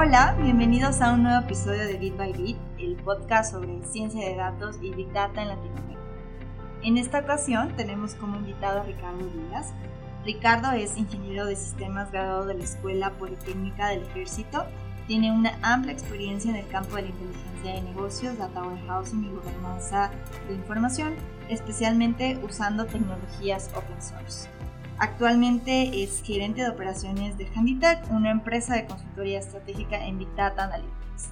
Hola, bienvenidos a un nuevo episodio de Bit by Bit, el podcast sobre ciencia de datos y Big Data en Latinoamérica. En esta ocasión tenemos como invitado a Ricardo Díaz. Ricardo es ingeniero de sistemas graduado de la Escuela Politécnica del Ejército. Tiene una amplia experiencia en el campo de la inteligencia de negocios, data warehousing y gobernanza de información, especialmente usando tecnologías open source. Actualmente es gerente de operaciones de Handitech, una empresa de consultoría estratégica en Big Data Analytics.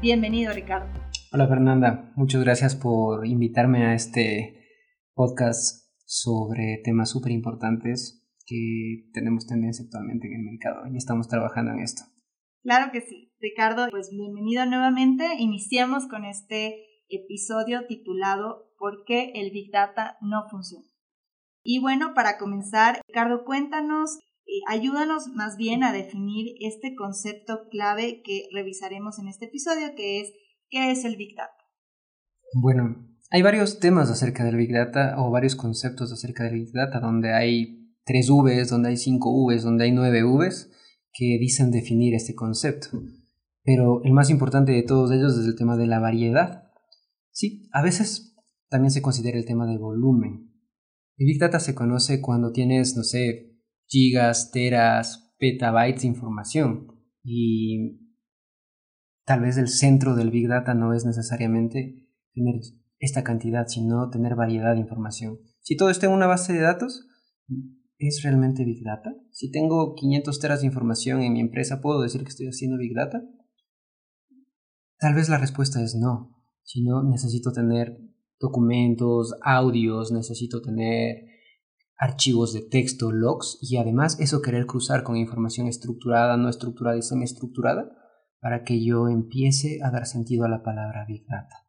Bienvenido, Ricardo. Hola, Fernanda. Muchas gracias por invitarme a este podcast sobre temas súper importantes que tenemos tendencia actualmente en el mercado y estamos trabajando en esto. Claro que sí. Ricardo, pues bienvenido nuevamente. Iniciamos con este episodio titulado ¿Por qué el Big Data no funciona? Y bueno, para comenzar, Ricardo, cuéntanos, eh, ayúdanos más bien a definir este concepto clave que revisaremos en este episodio, que es ¿qué es el Big Data? Bueno, hay varios temas acerca del Big Data o varios conceptos acerca del Big Data, donde hay tres Vs, donde hay cinco Vs, donde hay nueve Vs que dicen definir este concepto. Pero el más importante de todos ellos es el tema de la variedad. Sí, a veces también se considera el tema de volumen. El Big Data se conoce cuando tienes, no sé, gigas, teras, petabytes de información. Y tal vez el centro del Big Data no es necesariamente tener esta cantidad, sino tener variedad de información. Si todo está en una base de datos, ¿es realmente Big Data? Si tengo 500 teras de información en mi empresa, ¿puedo decir que estoy haciendo Big Data? Tal vez la respuesta es no, sino necesito tener documentos, audios, necesito tener archivos de texto, logs y además eso querer cruzar con información estructurada, no estructurada y semiestructurada para que yo empiece a dar sentido a la palabra Big Data.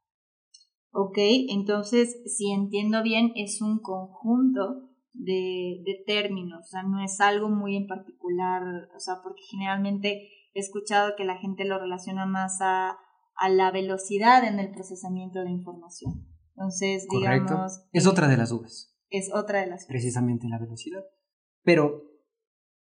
Ok, entonces si entiendo bien es un conjunto de, de términos, o sea, no es algo muy en particular, o sea, porque generalmente he escuchado que la gente lo relaciona más a, a la velocidad en el procesamiento de información. Entonces, digamos... Es otra de las Vs. Es otra de las Precisamente la velocidad. Pero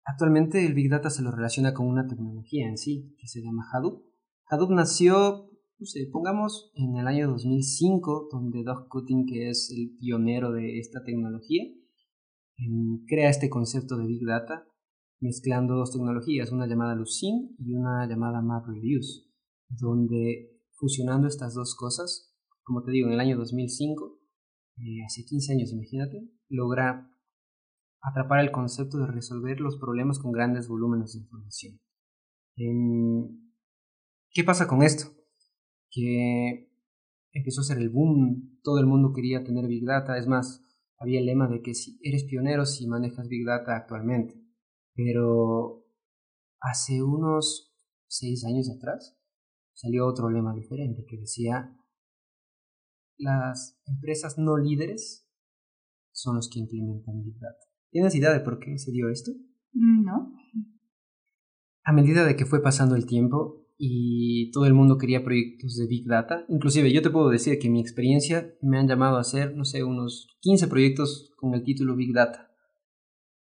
actualmente el Big Data se lo relaciona con una tecnología en sí, que se llama Hadoop. Hadoop nació, no sé, pongamos en el año 2005, donde Doug Cutting, que es el pionero de esta tecnología, em, crea este concepto de Big Data mezclando dos tecnologías, una llamada Lucene y una llamada MapReduce, donde fusionando estas dos cosas como te digo, en el año 2005, eh, hace 15 años, imagínate, logra atrapar el concepto de resolver los problemas con grandes volúmenes de información. ¿Qué pasa con esto? Que empezó a ser el boom, todo el mundo quería tener Big Data, es más, había el lema de que si eres pionero si manejas Big Data actualmente, pero hace unos 6 años atrás salió otro lema diferente que decía las empresas no líderes son los que implementan Big Data. ¿Tienes idea de por qué se dio esto? Mm, no. A medida de que fue pasando el tiempo y todo el mundo quería proyectos de Big Data, inclusive yo te puedo decir que mi experiencia me han llamado a hacer, no sé, unos 15 proyectos con el título Big Data.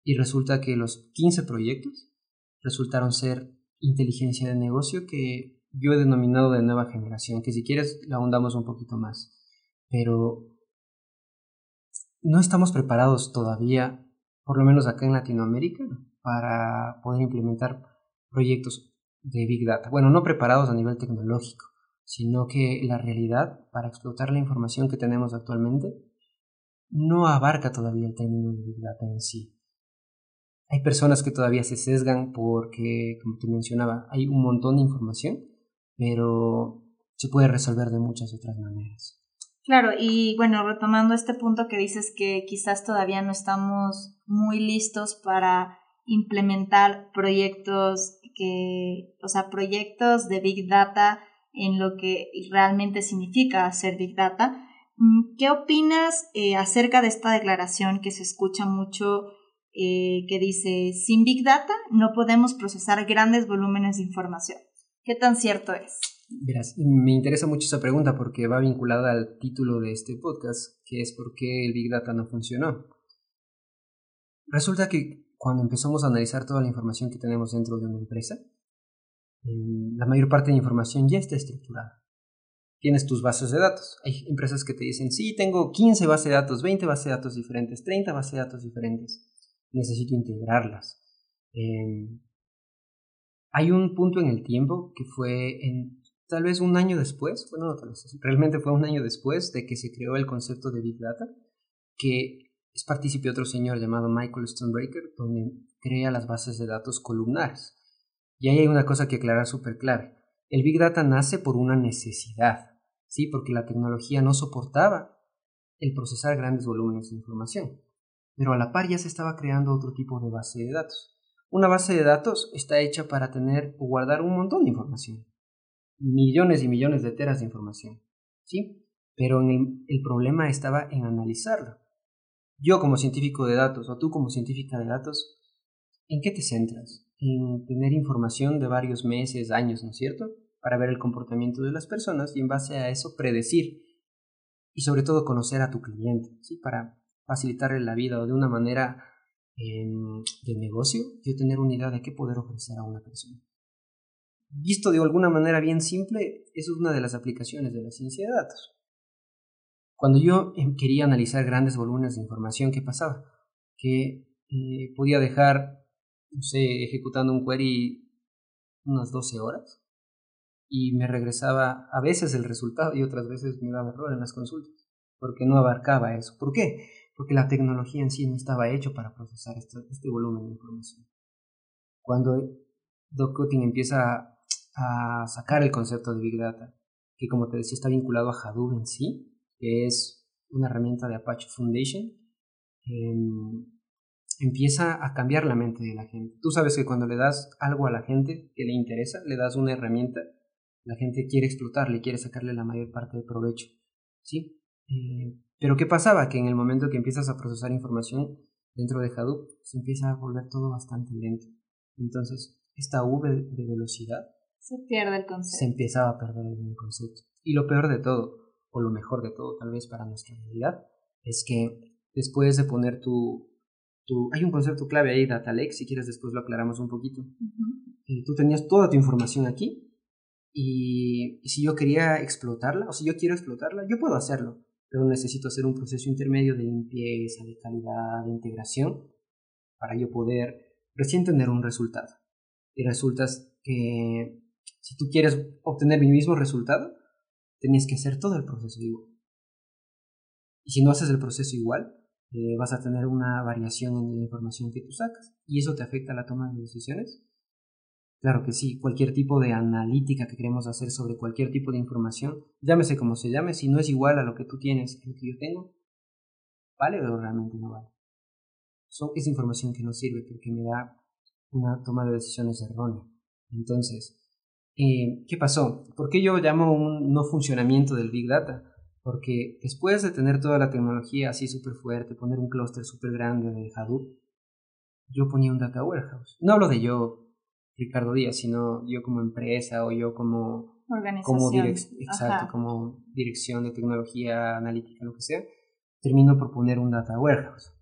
Y resulta que los 15 proyectos resultaron ser inteligencia de negocio que yo he denominado de nueva generación, que si quieres la ahondamos un poquito más pero no estamos preparados todavía, por lo menos acá en Latinoamérica, para poder implementar proyectos de Big Data. Bueno, no preparados a nivel tecnológico, sino que la realidad para explotar la información que tenemos actualmente no abarca todavía el término de Big Data en sí. Hay personas que todavía se sesgan porque, como te mencionaba, hay un montón de información, pero se puede resolver de muchas otras maneras. Claro, y bueno, retomando este punto que dices que quizás todavía no estamos muy listos para implementar proyectos que, o sea, proyectos de Big Data en lo que realmente significa hacer Big Data. Mm, ¿Qué opinas eh, acerca de esta declaración que se escucha mucho eh, que dice, sin Big Data no podemos procesar grandes volúmenes de información? ¿Qué tan cierto es? Verás, me interesa mucho esa pregunta porque va vinculada al título de este podcast, que es por qué el Big Data no funcionó. Resulta que cuando empezamos a analizar toda la información que tenemos dentro de una empresa, la mayor parte de la información ya está estructurada. Tienes tus bases de datos. Hay empresas que te dicen, sí, tengo 15 bases de datos, 20 bases de datos diferentes, 30 bases de datos diferentes. Necesito integrarlas. Em, hay un punto en el tiempo que fue en tal vez un año después, bueno, tal vez, realmente fue un año después de que se creó el concepto de Big Data, que es partícipe otro señor llamado Michael Stonebreaker, donde crea las bases de datos columnares. Y ahí hay una cosa que aclarar súper clave. El Big Data nace por una necesidad, ¿sí? Porque la tecnología no soportaba el procesar grandes volúmenes de información. Pero a la par ya se estaba creando otro tipo de base de datos. Una base de datos está hecha para tener o guardar un montón de información. Millones y millones de teras de información, ¿sí? Pero el, problema estaba en analizarlo yo como científico de datos o tú como científica de datos, ¿en qué te centras? En tener información de varios meses, años, ¿no es cierto? Para ver el comportamiento de las personas y en base a eso predecir y sobre todo conocer a tu cliente, ¿sí? Para facilitarle la vida o de una manera em, de negocio, yo tener una idea de qué poder ofrecer a una persona. Visto de alguna manera bien simple, eso es una de las aplicaciones de la ciencia de datos. Cuando yo em, quería analizar grandes volúmenes de información, ¿qué pasaba? Que eh, podía dejar, no sé, ejecutando un query unas 12 horas y me regresaba a veces el resultado y otras veces me daba error en las consultas, porque no abarcaba eso. ¿Por qué? Porque la tecnología en sí no estaba hecho para procesar este, volumen de información. Cuando Doc empieza a sacar el concepto de Big Data, que como te decía está vinculado a Hadoop en sí, que es una herramienta de Apache Foundation, em, empieza a cambiar la mente de la gente. Tú sabes que cuando le das algo a la gente que le interesa, le das una herramienta, la gente quiere explotarle, quiere sacarle la mayor parte de provecho. ¿sí? Eh, pero ¿qué pasaba? Que en el momento que empiezas a procesar información dentro de Hadoop, se empieza a volver todo bastante lento. Entonces, esta V de velocidad se pierde el concepto. Se empezaba a perder el concepto. Y lo peor de todo, o lo mejor de todo tal vez para nuestra realidad, es que después de poner tu... tu hay un concepto clave ahí, Data Lake, si quieres después lo aclaramos un poquito. Eh, tú tenías toda tu información aquí y, si yo quería explotarla, o si yo quiero explotarla, yo puedo hacerlo, pero necesito hacer un proceso intermedio de limpieza, de calidad, de integración, para yo poder recién tener un resultado. Y resultas que si tú quieres obtener mi mismo resultado, tenías que hacer todo el proceso igual. Y si no haces el proceso igual, eh, vas a tener una variación en la información que tú sacas. ¿Y eso te afecta a la toma de decisiones? Claro que sí, cualquier tipo de analítica que queremos hacer sobre cualquier tipo de información, llámese como se llame, si no es igual a lo que tú tienes, a lo que yo tengo, ¿vale o realmente no vale? Es información que no sirve porque me da una toma de decisiones errónea. Entonces, eh, ¿Qué pasó? ¿Por qué yo llamo un no funcionamiento del Big Data? Porque después de tener toda la tecnología así súper fuerte, poner un clúster súper grande de Hadoop, yo ponía un data warehouse. No hablo de yo, Ricardo Díaz, sino yo como empresa o yo como, como, exacto, como dirección de tecnología analítica, lo que sea, termino por poner un data warehouse.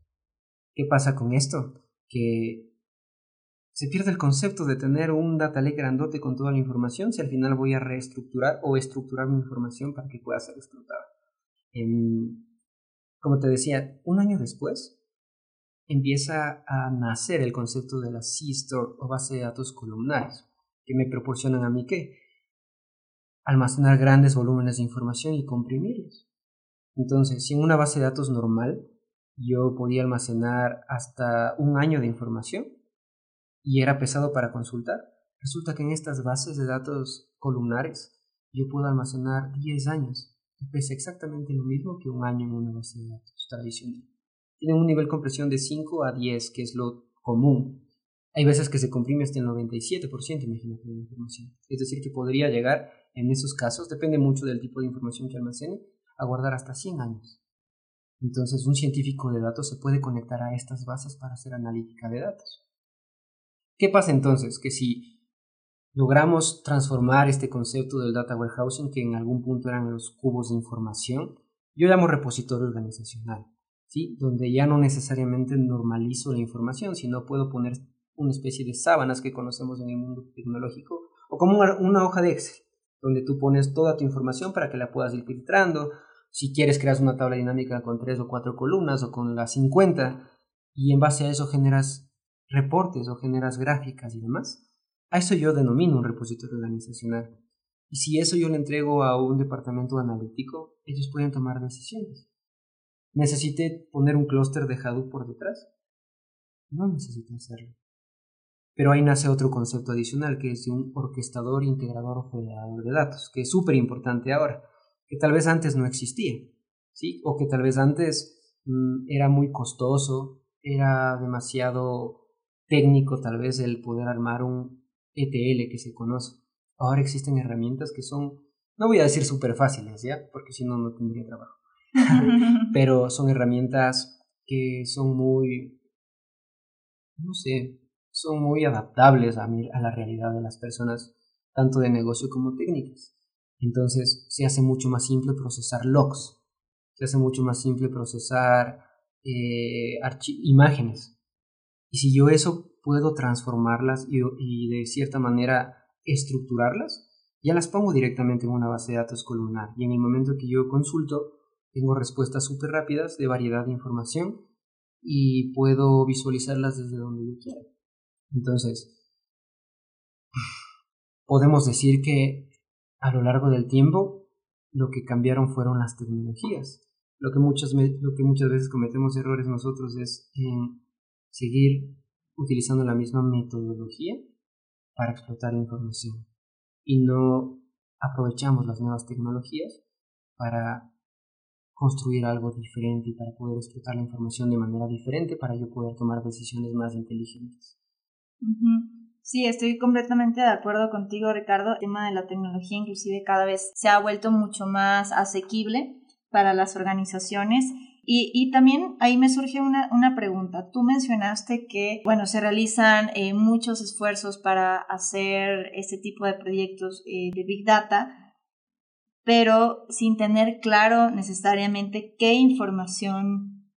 ¿Qué pasa con esto? Que se pierde el concepto de tener un data lake grandote con toda la información si al final voy a reestructurar o estructurar mi información para que pueda ser explotada. como te decía, un año después empieza a nacer el concepto de la C-Store o base de datos columnares, que me proporcionan a mí qué? Almacenar grandes volúmenes de información y comprimirlos. Entonces, si en una base de datos normal yo podía almacenar hasta un año de información, y era pesado para consultar, resulta que en estas bases de datos columnares yo puedo almacenar 10 años y pesa exactamente lo mismo que un año en una base de datos tradicional. Tienen un nivel de compresión de 5 a 10, que es lo común. Hay veces que se comprime hasta el 97%, imagínate, de la información. Es decir, que podría llegar, en esos casos, depende mucho del tipo de información que almacene, a guardar hasta 100 años. Entonces, un científico de datos se puede conectar a estas bases para hacer analítica de datos. ¿Qué pasa entonces? Que si logramos transformar este concepto del data warehousing, que en algún punto eran los cubos de información, yo llamo repositorio organizacional, ¿sí? donde ya no necesariamente normalizo la información, sino puedo poner una especie de sábanas que conocemos en el mundo tecnológico O como una, hoja de Excel, donde tú pones toda tu información para que la puedas ir filtrando. Si quieres, creas una tabla dinámica con tres o cuatro columnas o con las 50 y en base a eso generas reportes o generas gráficas y demás. A eso yo denomino un repositorio organizacional. Y si eso yo le entrego a un departamento analítico, ellos pueden tomar decisiones. ¿Necesité poner un clúster de Hadoop por detrás? No necesito hacerlo. Pero ahí nace otro concepto adicional, que es un orquestador, integrador o federador de datos, que es súper importante ahora, que tal vez antes no existía, ¿sí? O que tal vez antes mm, era muy costoso, era demasiado técnico tal vez el poder armar un ETL que se conoce. Ahora existen herramientas que son, no voy a decir súper fáciles, ¿ya? Porque si no, no tendría trabajo. Pero son herramientas que son muy, no sé, son muy adaptables a, a la realidad de las personas, tanto de negocio como técnicas. Entonces se hace mucho más simple procesar logs, se hace mucho más simple procesar eh, imágenes. Y si yo eso puedo transformarlas y, de cierta manera estructurarlas, ya las pongo directamente en una base de datos columnar. Y en el momento que yo consulto, tengo respuestas súper rápidas de variedad de información y puedo visualizarlas desde donde yo quiera. Entonces, podemos decir que a lo largo del tiempo lo que cambiaron fueron las tecnologías. Lo que muchas, lo que muchas veces cometemos errores nosotros es en seguir utilizando la misma metodología para explotar la información y no aprovechamos las nuevas tecnologías para construir algo diferente y para poder explotar la información de manera diferente para yo poder tomar decisiones más inteligentes. Sí, estoy completamente de acuerdo contigo, Ricardo. El tema de la tecnología inclusive cada vez se ha vuelto mucho más asequible para las organizaciones. Y, también ahí me surge una, una, pregunta. Tú mencionaste que, bueno, se realizan eh, muchos esfuerzos para hacer este tipo de proyectos eh, de Big Data, pero sin tener claro necesariamente qué información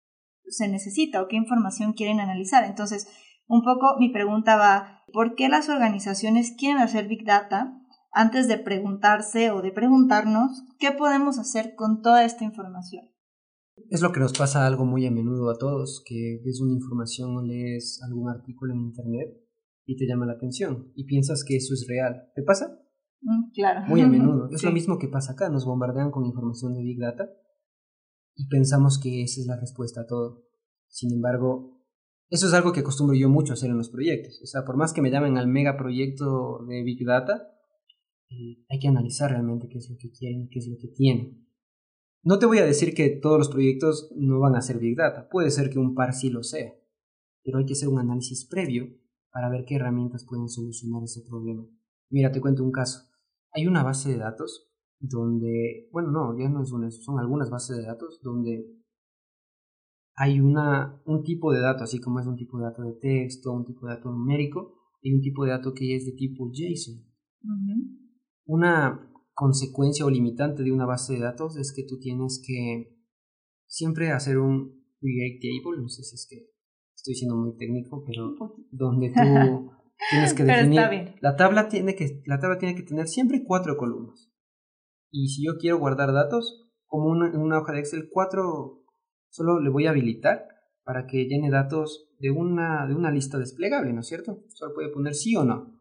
se necesita o qué información quieren analizar. Entonces, un poco mi pregunta va, ¿por qué las organizaciones quieren hacer Big Data antes de preguntarse o de preguntarnos qué podemos hacer con toda esta información? Es lo que nos pasa algo muy a menudo a todos, que ves una información o lees algún artículo en Internet y te llama la atención y piensas que eso es real. ¿Te pasa? Mm, claro. Muy a menudo. Es lo mismo que pasa acá. Nos bombardean con información de Big Data y pensamos que esa es la respuesta a todo. Sin embargo, eso es algo que acostumbro yo mucho a hacer en los proyectos. O sea, por más que me llamen al mega proyecto de Big Data, eh, hay que analizar realmente qué es lo que quieren, qué es lo que tienen. No te voy a decir que todos los proyectos no van a ser Big Data. Puede ser que un par sí lo sea. Pero hay que hacer un análisis previo para ver qué herramientas pueden solucionar ese problema. Mira, te cuento un caso. Hay una base de datos donde, bueno, no, ya no es una, son algunas bases de datos donde hay una, un tipo de dato, así como es un tipo de dato de texto, un tipo de dato numérico, y un tipo de dato que es de tipo JSON. Una consecuencia o limitante de una base de datos es que tú tienes que siempre hacer un create table, no sé si es que estoy siendo muy técnico, pero donde tú tienes que definir la tabla tiene que la tabla tiene que tener siempre cuatro columnas. Y si yo quiero guardar datos como una, en una hoja de Excel, cuatro Solo le voy a habilitar para que llene datos de una, de una lista desplegable, ¿no es cierto? Solo puede poner sí o no.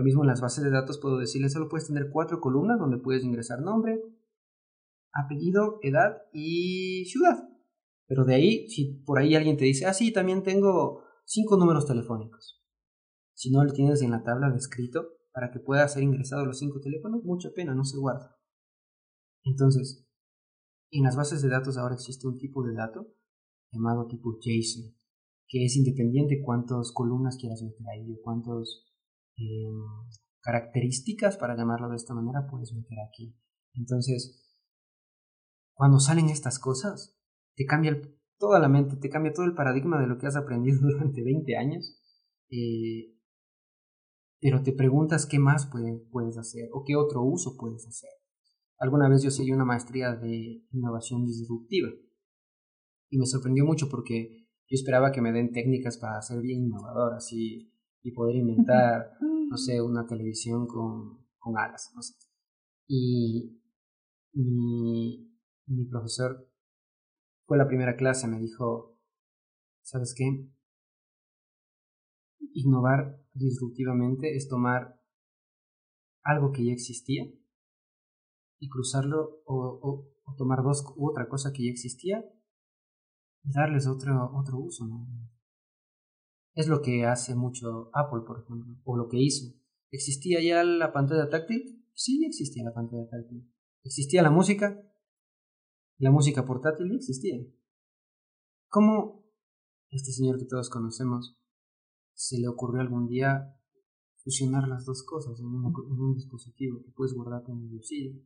Lo mismo en las bases de datos puedo decirle, solo puedes tener cuatro columnas donde puedes ingresar nombre, apellido, edad y ciudad. Pero de ahí, si por ahí alguien te dice, ah, sí, también tengo cinco números telefónicos. Si no lo tienes en la tabla de escrito para que pueda ser ingresado los cinco teléfonos, mucha pena, no se guarda. Entonces, en las bases de datos ahora existe un tipo de dato llamado tipo JSON, que es independiente cuántas columnas quieras meter ahí o cuántas em, características, para llamarlo de esta manera, puedes meter aquí. Entonces, cuando salen estas cosas, te cambia toda la mente, te cambia todo el paradigma de lo que has aprendido durante 20 años. Eh, pero te preguntas qué más puedes hacer o qué otro uso puedes hacer. Alguna vez yo seguí una maestría de innovación disruptiva y me sorprendió mucho porque yo esperaba que me den técnicas para ser bien innovador así y poder inventar no sé, una televisión con, con alas, no sé. Y mi, mi profesor fue la primera clase, me dijo, ¿sabes qué? Innovar disruptivamente es tomar algo que ya existía y cruzarlo o, tomar dos otra cosa que ya existía y darles otro, otro uso. Es lo que hace mucho Apple, por ejemplo, o lo que hizo. ¿Existía ya la pantalla táctil? Sí, existía la pantalla táctil. ¿Existía la música? La música portátil existía. ¿Cómo este señor que todos conocemos se le ocurrió algún día fusionar las dos cosas en, un dispositivo que puedes guardar en el bolsillo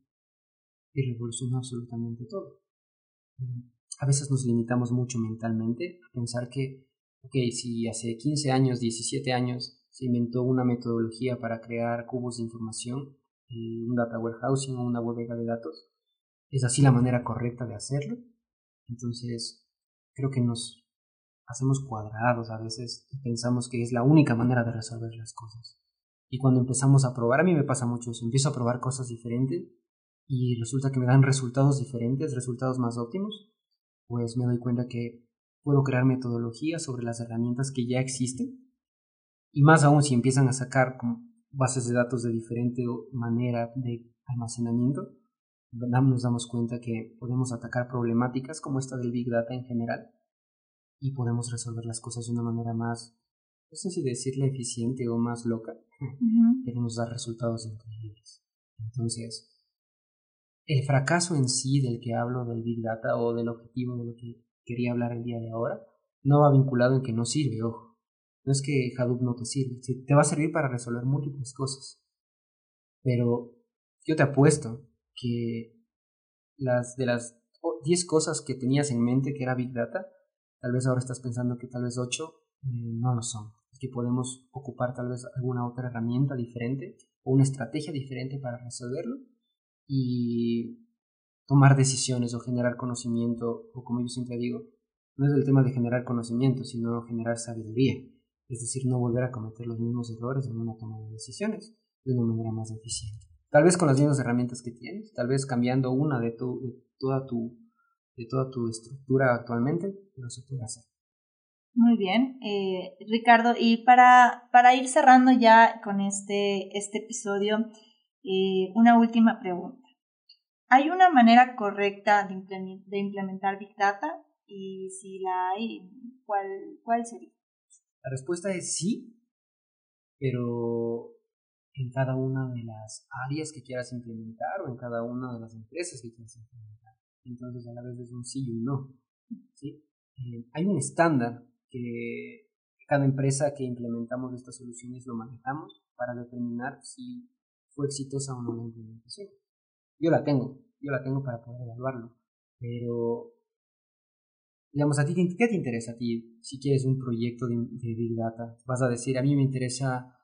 y revolucionó absolutamente todo. A veces nos limitamos mucho mentalmente a pensar que, ok, si hace 15 años, 17 años se inventó una metodología para crear cubos de información, eh, un data warehousing o una bodega de datos, es así la manera correcta de hacerlo. Entonces, creo que nos hacemos cuadrados a veces y pensamos que es la única manera de resolver las cosas. Y cuando empezamos a probar, a mí me pasa mucho eso, empiezo a probar cosas diferentes y resulta que me dan resultados diferentes, resultados más óptimos, pues me doy cuenta que puedo crear metodologías sobre las herramientas que ya existen y más aún si empiezan a sacar bases de datos de diferente manera de almacenamiento, nos damos cuenta que podemos atacar problemáticas como esta del Big Data en general y podemos resolver las cosas de una manera más, no sé si decirle eficiente o más loca, pero nos da resultados increíbles. Entonces, el fracaso en sí del que hablo del Big Data o del objetivo de lo que quería hablar el día de ahora, no va vinculado en que no sirve, ojo no es que Hadoop no te sirve, te va a servir para resolver múltiples cosas. Pero yo te apuesto que las de las 10 cosas que tenías en mente que era Big Data, tal vez ahora estás pensando que tal vez 8 eh, no lo son. Que podemos ocupar tal vez alguna otra herramienta diferente o una estrategia diferente para resolverlo y tomar decisiones o generar conocimiento, o como yo siempre digo, no es el tema de generar conocimiento, sino generar sabiduría es decir, no volver a cometer los mismos errores en una toma de decisiones de una manera más eficiente. Tal vez con las mismas herramientas que tienes, tal vez cambiando una de, tu, toda, tu, de toda tu estructura actualmente, pero se puede hacer. Muy bien, eh, Ricardo, y para, para ir cerrando ya con este, este episodio, eh, una última pregunta. ¿Hay una manera correcta de, implementar Big Data? Y si la hay, ¿cuál, cuál sería? La respuesta es sí, pero en cada una de las áreas que quieras implementar o en cada una de las empresas que quieras implementar. Entonces a la vez es un sí y un no. ¿sí? Eh, hay un estándar que cada empresa que implementamos estas soluciones lo manejamos para determinar si fue exitosa o no la implementación. Yo la tengo, yo la tengo para poder evaluarlo, pero digamos, a ti, ¿qué te interesa a ti si quieres un proyecto de, Big Data? Vas a decir, a mí me interesa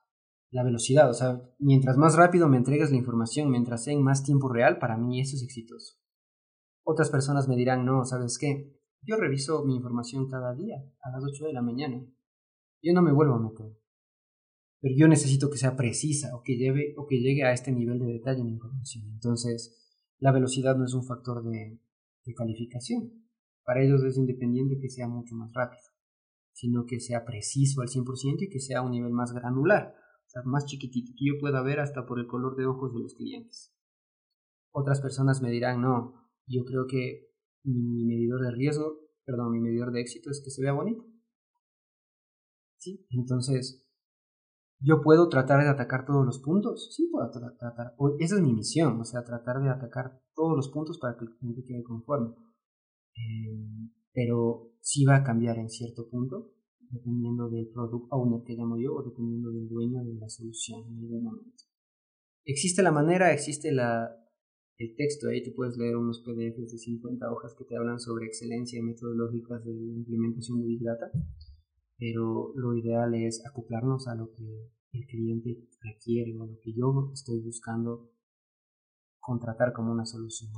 la velocidad, o sea, mientras más rápido me entregues la información, mientras sea en más tiempo real, para mí eso es exitoso. Otras personas me dirán, no, ¿sabes qué? Yo reviso mi información cada día, a las 8 de la mañana. Yo no me vuelvo a meter. Pero yo necesito que sea precisa o que, lleve, o que llegue a este nivel de detalle en mi información. Entonces, la velocidad no es un factor de calificación. Para ellos es independiente que sea mucho más rápido, sino que sea preciso al 100% y que sea a un nivel más granular, o sea, más chiquitito, que yo pueda ver hasta por el color de ojos de los clientes. Otras personas me dirán, no, yo creo que mi medidor de riesgo, perdón, mi medidor de éxito es que se vea bonito. ¿Sí? Entonces, ¿yo puedo tratar de atacar todos los puntos? Sí, puedo tratar. Esa es mi misión, o sea, tratar de atacar todos los puntos para que el cliente quede conforme eh, pero sí va a cambiar en cierto punto, dependiendo del product owner que llamo yo o dependiendo del dueño de la solución en algún momento. Existe la manera, existe la, el texto, ahí te puedes leer unos PDFs de 50 hojas que te hablan sobre excelencia metodológicas de implementación de Big Data, pero lo ideal es acoplarnos a lo que el cliente requiere o lo que yo estoy buscando contratar como una solución.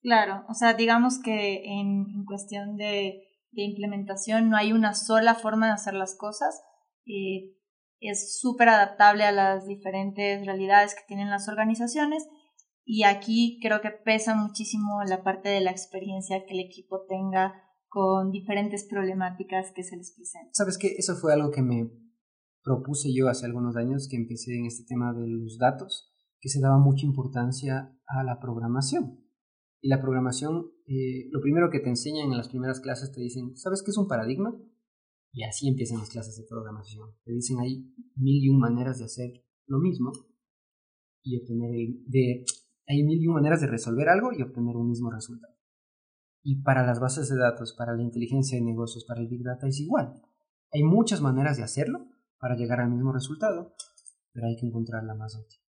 Claro, o sea, digamos que en, cuestión de, implementación no hay una sola forma de hacer las cosas. Eh, es súper adaptable a las diferentes realidades que tienen las organizaciones y aquí creo que pesa muchísimo la parte de la experiencia que el equipo tenga con diferentes problemáticas que se les presentan. Sabes que eso fue algo que me propuse yo hace algunos años que empecé en este tema de los datos, que se daba mucha importancia a la programación. Y la programación, eh, lo primero que te enseñan en las primeras clases te dicen, ¿sabes qué es un paradigma? Y así empiezan las clases de programación. Te dicen hay mil y un maneras de hacer lo mismo y obtener de hay mil y un maneras de resolver algo y obtener un mismo resultado. Y para las bases de datos, para la inteligencia de negocios, para el Big Data es igual. Hay muchas maneras de hacerlo para llegar al mismo resultado, pero hay que encontrar la más útil.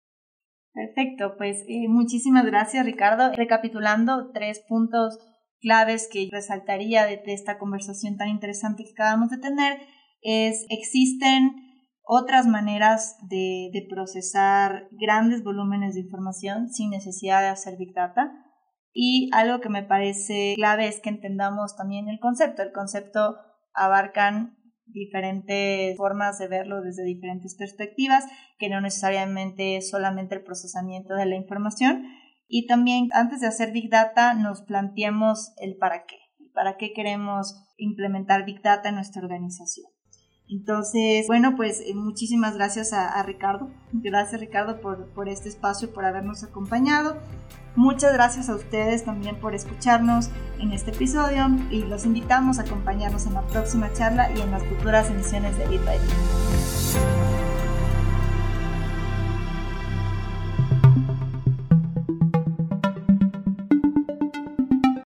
Perfecto, pues eh, muchísimas gracias Ricardo. Recapitulando, tres puntos claves que resaltaría de, esta conversación tan interesante que acabamos de tener es existen otras maneras de, de, procesar grandes volúmenes de información sin necesidad de hacer Big Data. Y algo que me parece clave es que entendamos también el concepto. El concepto abarcan diferentes formas de verlo desde diferentes perspectivas, que no necesariamente solamente el procesamiento de la información. Y también antes de hacer Big Data nos planteemos el para qué, para qué queremos implementar Big Data en nuestra organización. Entonces, bueno, pues eh, muchísimas gracias a, Ricardo. Gracias Ricardo por, por este espacio, por habernos acompañado. Muchas gracias a ustedes también por escucharnos en este episodio y los invitamos a acompañarnos en la próxima charla y en las futuras emisiones de Bit by